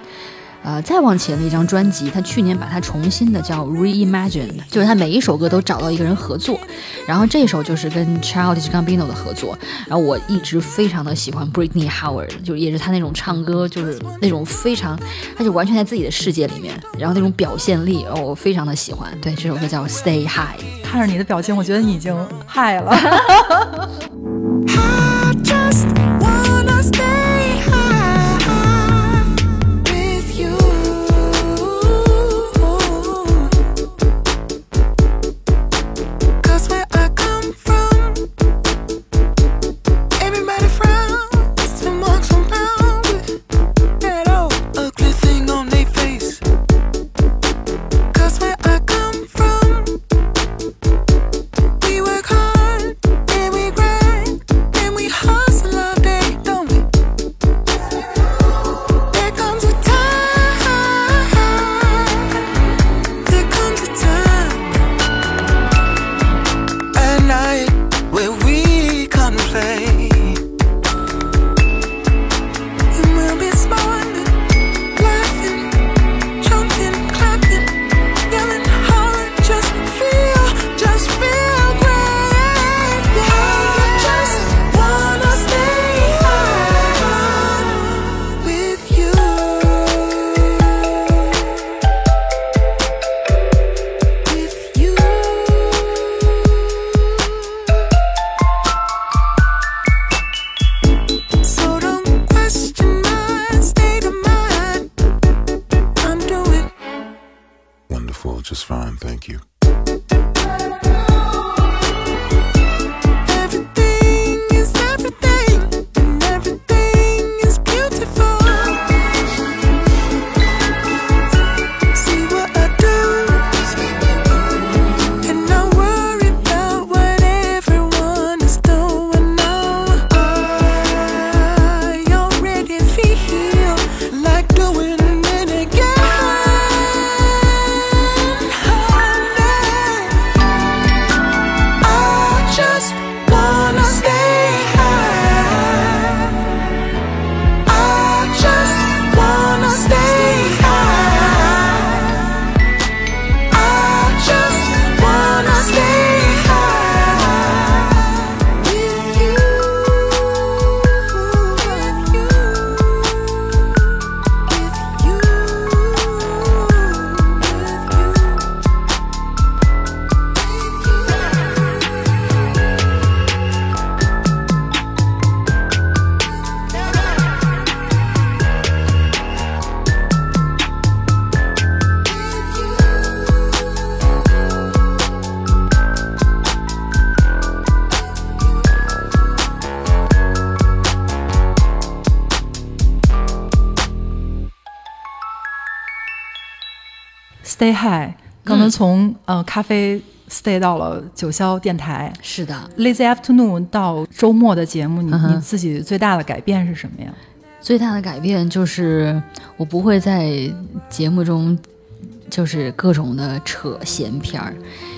呃，再往前的一张专辑，他去年把它重新的叫 Reimagined，就是他每一首歌都找到一个人合作，然后这首就是跟 Childish Gambino 的合作，然后我一直非常的喜欢 Britney Howard，就也是他那种唱歌，就是那种非常，他就完全在自己的世界里面，然后那种表现力，然后我非常的喜欢。对，这首歌叫 Stay High。看着你的表情，我觉得你已经嗨了。I [LAUGHS] just Stay high，刚才从、呃咖啡 stay 到了九霄电台。是的，，Lazy Afternoon 到周末的节目，你、嗯你自己最大的改变是什么呀？最大的改变就是我不会在节目中就是各种的扯闲篇儿，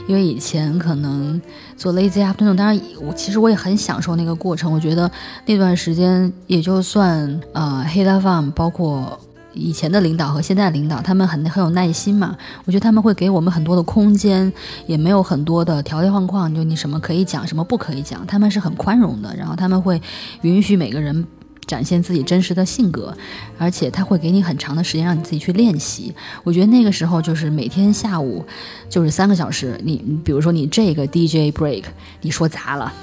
因为以前可能做 lazy afternoon，当然我其实我也很享受那个过程，我觉得那段时间也就算呃 h e l a Farm 包括。以前的领导和现在的领导，他们很很有耐心嘛。我觉得他们会给我们很多的空间，也没有很多的条条框框，就你什么可以讲，什么不可以讲，他们是很宽容的。然后他们会允许每个人展现自己真实的性格，而且他会给你很长的时间让你自己去练习。我觉得那个时候就是每天下午就是三个小时，你你比如说你这个 DJ break 你说砸了，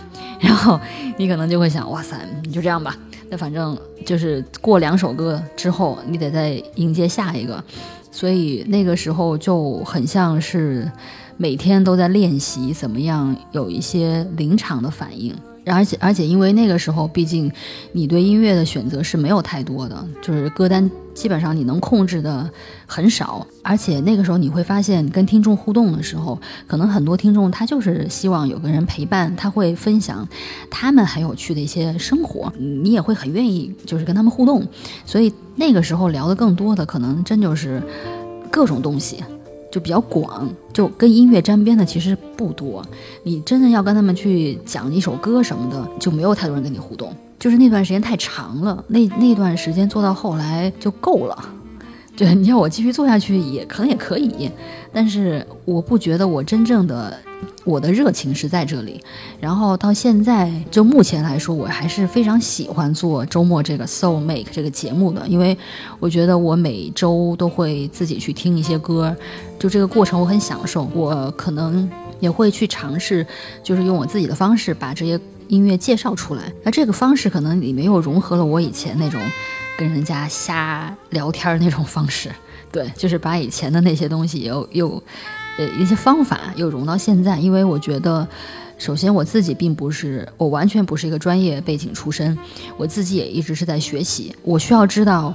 然后你可能就会想，哇塞，你就这样吧。那反正就是过两首歌之后，你得再迎接下一个，所以那个时候就很像是每天都在练习怎么样有一些临场的反应。而且而且，因为那个时候，毕竟你对音乐的选择是没有太多的，就是歌单基本上你能控制的很少。而且那个时候你会发现，跟听众互动的时候，可能很多听众他就是希望有个人陪伴，他会分享他们很有趣的一些生活，你也会很愿意就是跟他们互动。所以那个时候聊的更多的，可能真就是各种东西。就比较广，就跟音乐沾边的其实不多。你真的要跟他们去讲一首歌什么的，就没有太多人跟你互动。就是那段时间太长了，那那段时间做到后来就够了。[LAUGHS] 对，你要我继续做下去也可能也可以，但是我不觉得我真正的我的热情是在这里。然后到现在，就目前来说，我还是非常喜欢做周末这个 Soul Make 这个节目的，因为我觉得我每周都会自己去听一些歌，就这个过程我很享受。我可能也会去尝试，就是用我自己的方式把这些音乐介绍出来。那这个方式可能里面又融合了我以前那种跟人家瞎聊天那种方式，对，就是把以前的那些东西又又呃一些方法又融到现在，因为我觉得。首先，我自己并不是，我完全不是一个专业背景出身，我自己也一直是在学习。我需要知道，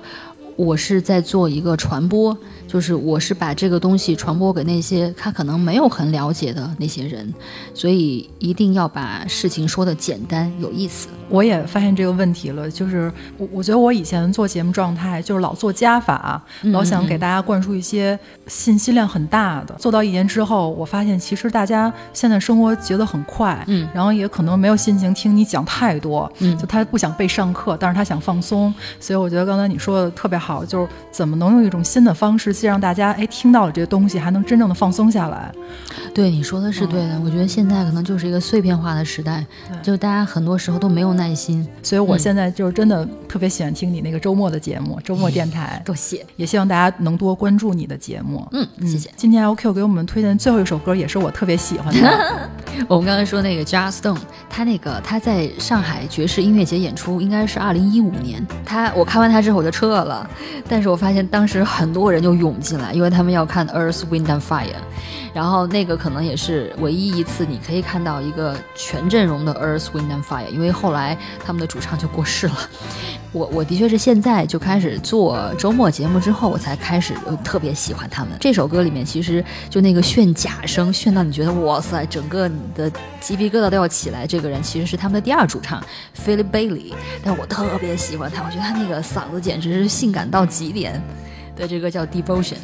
我是在做一个传播，就是我是把这个东西传播给那些他可能没有很了解的那些人，所以一定要把事情说的简单有意思。我也发现这个问题了，就是我我觉得我以前做节目状态就是老做加法，老想给大家灌输一些信息量很大的。做到一年之后，我发现其实大家现在生活节奏很快，嗯然后也可能没有心情听你讲太多，嗯就他不想被上课，但是他想放松。所以我觉得刚才你说的特别好，就是怎么能用一种新的方式，既让大家哎听到了这些东西，还能真正的放松下来。对你说的是对的，我觉得现在可能就是一个碎片化的时代，就大家很多时候都没有耐心。所以我现在就是真的特别喜欢听你那个周末的节目，周末电台。多谢，也希望大家能多关注你的节目。嗯，谢谢。今天 LQ 给我们推荐最后一首歌，也是我特别喜欢的。[LAUGHS] 我们刚才说那个 Jar Stone，他那个他在上海爵士音乐节演出，应该是二零一五年。他我看完他之后我就撤了，但是我发现当时很多人就涌进来，因为他们要看 Earth, Wind and Fire。然后那个可能也是唯一一次你可以看到一个全阵容的 Earth, Wind and Fire，因为后来他们的主唱就过世了。我我的确是现在就开始做周末节目之后，我才开始特别喜欢他们。这首歌里面其实就那个炫假声，炫到你觉得哇塞，整个你的鸡皮疙瘩都要起来。这个人其实是他们的第二主唱 Philip Bailey，但我特别喜欢他，我觉得他那个嗓子简直是性感到极点。对，这个叫 Devotion。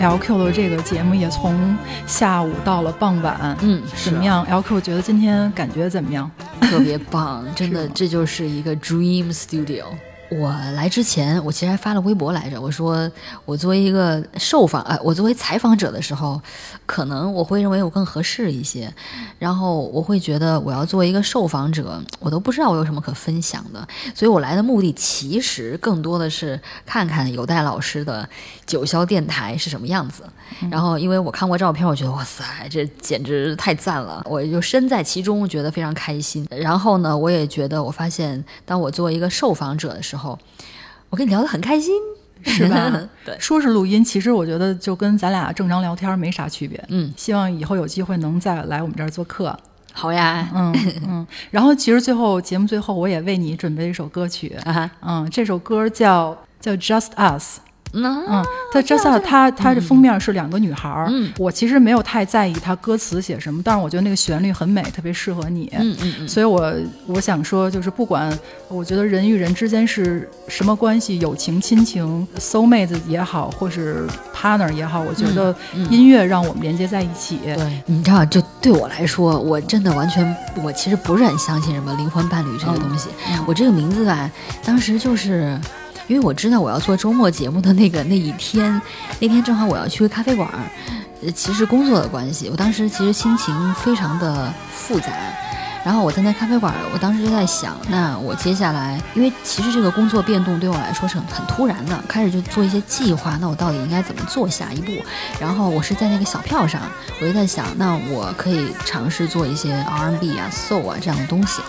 LQ 的这个节目也从下午到了傍晚，嗯怎么样？LQ 觉得今天感觉怎么样？特别棒，[LAUGHS] 真的，这就是一个 dream studio。我来之前，我其实还发了微博来着，我说我作为一个受访，呃，我作为采访者的时候，可能我会认为我更合适一些，然后我会觉得我要作为一个受访者，我都不知道我有什么可分享的，所以我来的目的其实更多的是看看有代老师的九霄电台是什么样子。然后因为我看过照片，我觉得哇塞，这简直太赞了，我就身在其中，觉得非常开心。然后呢，我也觉得我发现，当我作为一个受访者的时候，我跟你聊得很开心，是吧 [LAUGHS] 对，说是录音，其实我觉得就跟咱俩正常聊天没啥区别。嗯，希望以后有机会能再来我们这儿做客。好呀，嗯嗯。然后其实最后节目最后，我也为你准备了一首歌曲。啊哈，嗯，这首歌叫叫 Just Us。那嗯，他 Just Us，它它的封面是两个女孩儿。嗯我其实没有太在意他歌词写什么，但是我觉得那个旋律很美，特别适合你。嗯嗯嗯，所以我我想说，就是不管我觉得人与人之间是什么关系，友情、亲情、soul mate 也好，或是 partner 也好，我觉得嗯音乐让我们连接在一起。对，你知道，就对我来说，我真的完全，我其实不是很相信什么灵魂伴侣这个东西。嗯我这个名字吧，当时就是因为我知道我要做周末节目的那个 [LAUGHS] 那一天，那天正好我要去咖啡馆，其实工作的关系，我当时其实心情非常的复杂。然后我在那咖啡馆，我当时就在想，那我接下来，因为其实这个工作变动对我来说是很很突然的，开始就做一些计划，那我到底应该怎么做下一步？然后我是在那个小票上，我就在想，那我可以尝试做一些 R&B 啊、Soul 啊这样的东西。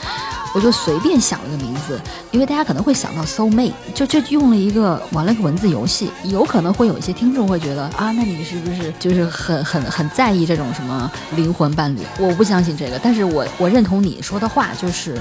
我就随便想了个名字，因为大家可能会想到 Soul Mate，就就用了一个玩了个文字游戏，有可能会有一些听众会觉得啊，那你是不是就是很很很在意这种什么灵魂伴侣？我不相信这个，但是我我认同你说的话，就是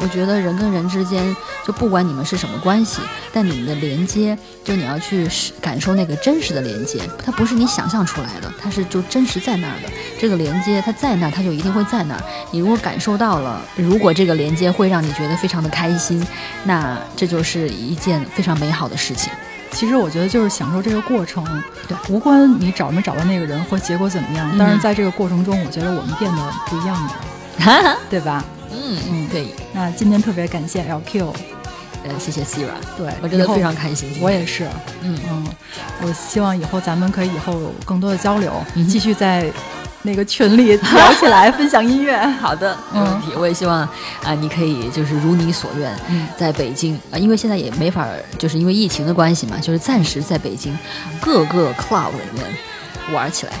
我觉得人跟人之间，就不管你们是什么关系，但你们的连接，就你要去感受那个真实的连接，它不是你想象出来的，它是就真实在那儿的。这个连接它在那儿，它就一定会在那儿。你如果感受到了，如果这个连接会让你觉得非常的开心，那这就是一件非常美好的事情。其实我觉得就是享受这个过程，对，无关你找没找到那个人或结果怎么样，嗯但是在这个过程中，我觉得我们变得不一样了，[LAUGHS] 对吧？嗯嗯可以，那今天特别感谢 LQ，呃，谢谢 Sira，对我真的非常开心。我也是，嗯。嗯，我希望以后咱们可以以后有更多的交流，嗯。继续在那个群里聊起来，分享音乐。[LAUGHS] 好的，没问题。我也希望啊、你可以就是如你所愿，嗯。在北京啊、因为现在也没法儿，就是因为疫情的关系嘛，就是暂时在北京各个 club 里面玩起来，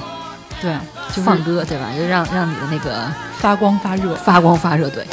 对，就是放歌，对吧？就让让你的那个发光发热。发光发热，对。